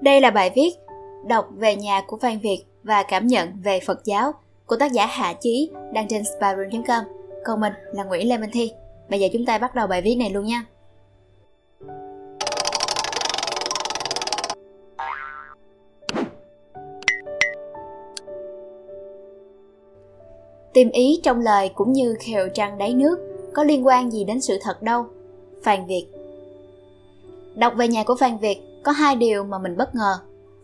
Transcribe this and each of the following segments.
Đây là bài viết Đọc về nhà của Phan Việt và cảm nhận về Phật giáo của tác giả Hạ Chí đăng trên spyroom.com. Còn mình là Nguyễn Lê Minh Thi. Bây giờ chúng ta bắt đầu bài viết này luôn nha. Tìm ý trong lời cũng như khều trăng đáy nước, có liên quan gì đến sự thật đâu. Phan Việt Đọc về nhà của Phan Việt có hai điều mà mình bất ngờ.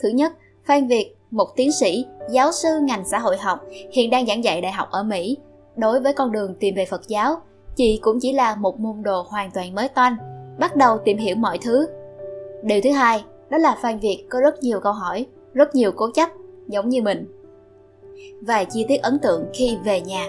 Thứ nhất, Phan Việt, một tiến sĩ, giáo sư ngành xã hội học, hiện đang giảng dạy đại học ở Mỹ. Đối với con đường tìm về Phật giáo, chị cũng chỉ là một môn đồ hoàn toàn mới toanh, bắt đầu tìm hiểu mọi thứ. Điều thứ hai, đó là Phan Việt có rất nhiều câu hỏi, rất nhiều cố chấp, giống như mình. Vài chi tiết ấn tượng khi về nhà.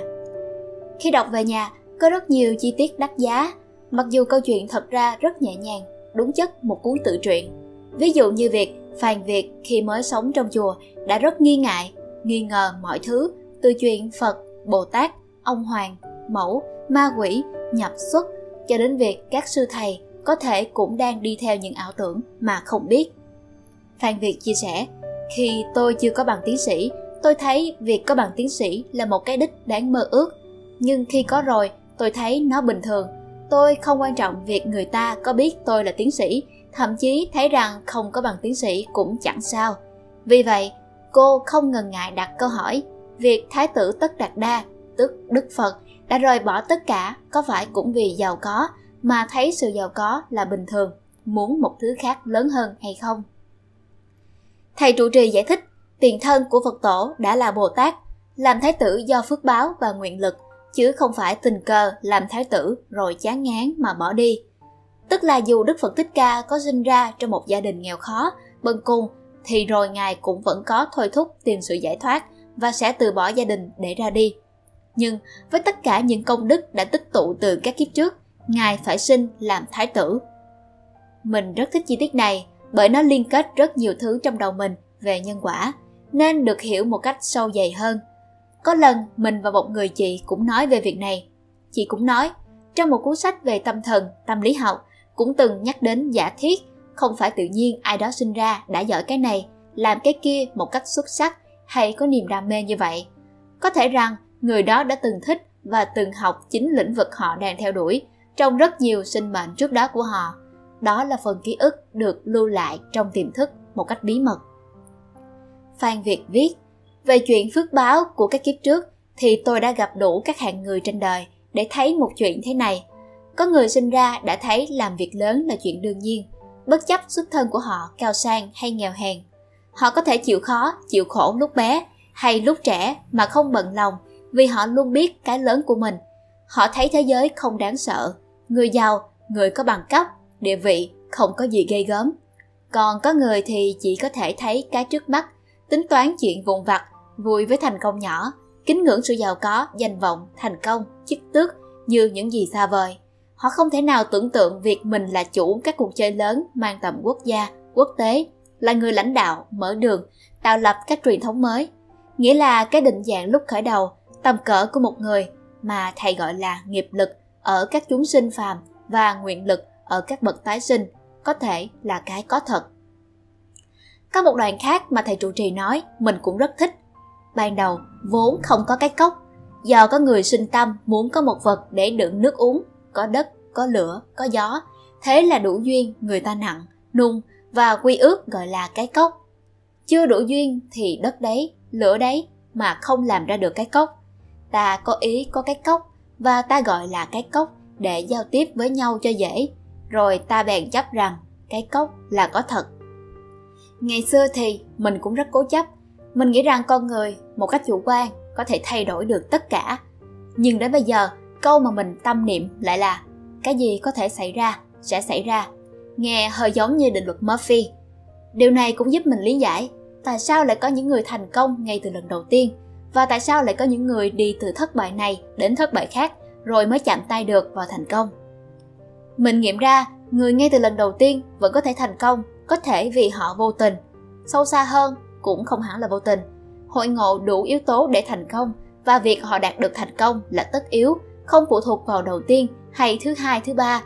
Khi đọc về nhà, có rất nhiều chi tiết đắt giá, mặc dù câu chuyện thật ra rất nhẹ nhàng, đúng chất một cuốn tự truyện Ví dụ như việc Phan Việt khi mới sống trong chùa đã rất nghi ngại, nghi ngờ mọi thứ từ chuyện Phật, Bồ Tát, ông Hoàng, Mẫu, Ma quỷ, nhập xuất cho đến việc các sư thầy có thể cũng đang đi theo những ảo tưởng mà không biết. Phan Việt chia sẻ, khi tôi chưa có bằng tiến sĩ, tôi thấy việc có bằng tiến sĩ là một cái đích đáng mơ ước. Nhưng khi có rồi, tôi thấy nó bình thường. Tôi không quan trọng việc người ta có biết tôi là tiến sĩ thậm chí thấy rằng không có bằng tiến sĩ cũng chẳng sao. Vì vậy, cô không ngần ngại đặt câu hỏi, việc Thái tử Tất Đạt Đa, tức Đức Phật, đã rời bỏ tất cả có phải cũng vì giàu có mà thấy sự giàu có là bình thường, muốn một thứ khác lớn hơn hay không? Thầy trụ trì giải thích, tiền thân của Phật tổ đã là Bồ Tát, làm thái tử do phước báo và nguyện lực, chứ không phải tình cờ làm thái tử rồi chán ngán mà bỏ đi. Tức là dù Đức Phật Thích Ca có sinh ra trong một gia đình nghèo khó, bần cùng, thì rồi Ngài cũng vẫn có thôi thúc tìm sự giải thoát và sẽ từ bỏ gia đình để ra đi. Nhưng với tất cả những công đức đã tích tụ từ các kiếp trước, Ngài phải sinh làm thái tử. Mình rất thích chi tiết này bởi nó liên kết rất nhiều thứ trong đầu mình về nhân quả, nên được hiểu một cách sâu dày hơn. Có lần mình và một người chị cũng nói về việc này. Chị cũng nói, trong một cuốn sách về tâm thần, tâm lý học, cũng từng nhắc đến giả thiết không phải tự nhiên ai đó sinh ra đã giỏi cái này, làm cái kia một cách xuất sắc hay có niềm đam mê như vậy. Có thể rằng, người đó đã từng thích và từng học chính lĩnh vực họ đang theo đuổi trong rất nhiều sinh mệnh trước đó của họ. Đó là phần ký ức được lưu lại trong tiềm thức một cách bí mật. Phan việt viết, về chuyện phước báo của các kiếp trước thì tôi đã gặp đủ các hạng người trên đời để thấy một chuyện thế này có người sinh ra đã thấy làm việc lớn là chuyện đương nhiên, bất chấp xuất thân của họ cao sang hay nghèo hèn. Họ có thể chịu khó, chịu khổ lúc bé hay lúc trẻ mà không bận lòng vì họ luôn biết cái lớn của mình. Họ thấy thế giới không đáng sợ, người giàu, người có bằng cấp, địa vị không có gì gây gớm. Còn có người thì chỉ có thể thấy cái trước mắt, tính toán chuyện vụn vặt, vui với thành công nhỏ, kính ngưỡng sự giàu có, danh vọng, thành công, chức tước như những gì xa vời. Họ không thể nào tưởng tượng việc mình là chủ các cuộc chơi lớn mang tầm quốc gia, quốc tế, là người lãnh đạo, mở đường, tạo lập các truyền thống mới. Nghĩa là cái định dạng lúc khởi đầu, tầm cỡ của một người mà thầy gọi là nghiệp lực ở các chúng sinh phàm và nguyện lực ở các bậc tái sinh có thể là cái có thật. Có một đoạn khác mà thầy trụ trì nói mình cũng rất thích. Ban đầu vốn không có cái cốc, do có người sinh tâm muốn có một vật để đựng nước uống có đất, có lửa, có gió. Thế là đủ duyên người ta nặng, nung và quy ước gọi là cái cốc. Chưa đủ duyên thì đất đấy, lửa đấy mà không làm ra được cái cốc. Ta có ý có cái cốc và ta gọi là cái cốc để giao tiếp với nhau cho dễ. Rồi ta bèn chấp rằng cái cốc là có thật. Ngày xưa thì mình cũng rất cố chấp. Mình nghĩ rằng con người một cách chủ quan có thể thay đổi được tất cả. Nhưng đến bây giờ câu mà mình tâm niệm lại là, cái gì có thể xảy ra sẽ xảy ra. Nghe hơi giống như định luật murphy. Điều này cũng giúp mình lý giải tại sao lại có những người thành công ngay từ lần đầu tiên và tại sao lại có những người đi từ thất bại này đến thất bại khác rồi mới chạm tay được vào thành công. Mình nghiệm ra, người ngay từ lần đầu tiên vẫn có thể thành công, có thể vì họ vô tình. Sâu xa hơn cũng không hẳn là vô tình. Hội ngộ đủ yếu tố để thành công và việc họ đạt được thành công là tất yếu không phụ thuộc vào đầu tiên hay thứ hai, thứ ba.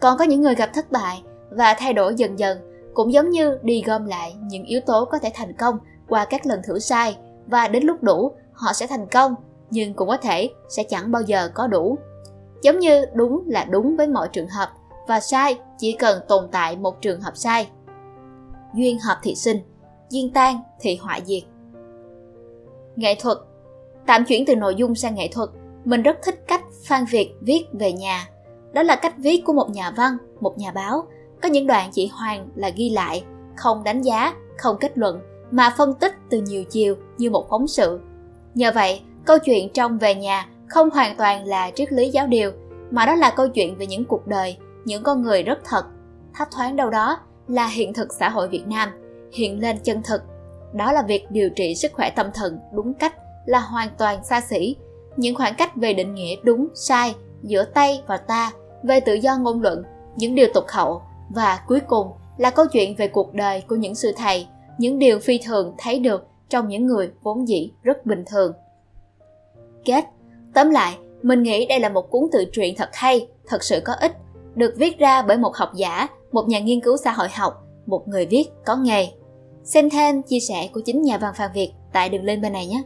Còn có những người gặp thất bại và thay đổi dần dần cũng giống như đi gom lại những yếu tố có thể thành công qua các lần thử sai và đến lúc đủ, họ sẽ thành công, nhưng cũng có thể sẽ chẳng bao giờ có đủ. Giống như đúng là đúng với mọi trường hợp và sai chỉ cần tồn tại một trường hợp sai. Duyên hợp thị sinh, duyên tan thì họa diệt. Nghệ thuật. Tạm chuyển từ nội dung sang nghệ thuật mình rất thích cách phan việt viết về nhà. Đó là cách viết của một nhà văn, một nhà báo. Có những đoạn chị Hoàng là ghi lại, không đánh giá, không kết luận, mà phân tích từ nhiều chiều như một phóng sự. Nhờ vậy, câu chuyện trong về nhà không hoàn toàn là triết lý giáo điều, mà đó là câu chuyện về những cuộc đời, những con người rất thật. Thấp thoáng đâu đó là hiện thực xã hội việt nam, hiện lên chân thực. Đó là việc điều trị sức khỏe tâm thần đúng cách là hoàn toàn xa xỉ những khoảng cách về định nghĩa đúng, sai giữa tay và ta, về tự do ngôn luận, những điều tục hậu, và cuối cùng là câu chuyện về cuộc đời của những sư thầy, những điều phi thường thấy được trong những người vốn dĩ rất bình thường. Kết. Tóm lại, mình nghĩ đây là một cuốn tự truyện thật hay, thật sự có ích, được viết ra bởi một học giả, một nhà nghiên cứu xã hội học, một người viết có nghề. Xem thêm chia sẻ của chính nhà văn phan việt tại đường link bên này nhé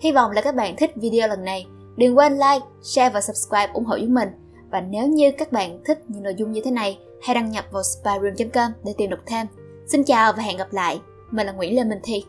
hy vọng là các bạn thích video lần này. Đừng quên like, share và subscribe ủng hộ chúng mình. Và nếu như các bạn thích những nội dung như thế này, hãy đăng nhập vào spyroom com để tìm đọc thêm. Xin chào và hẹn gặp lại. Mình là nguyễn lê minh thi.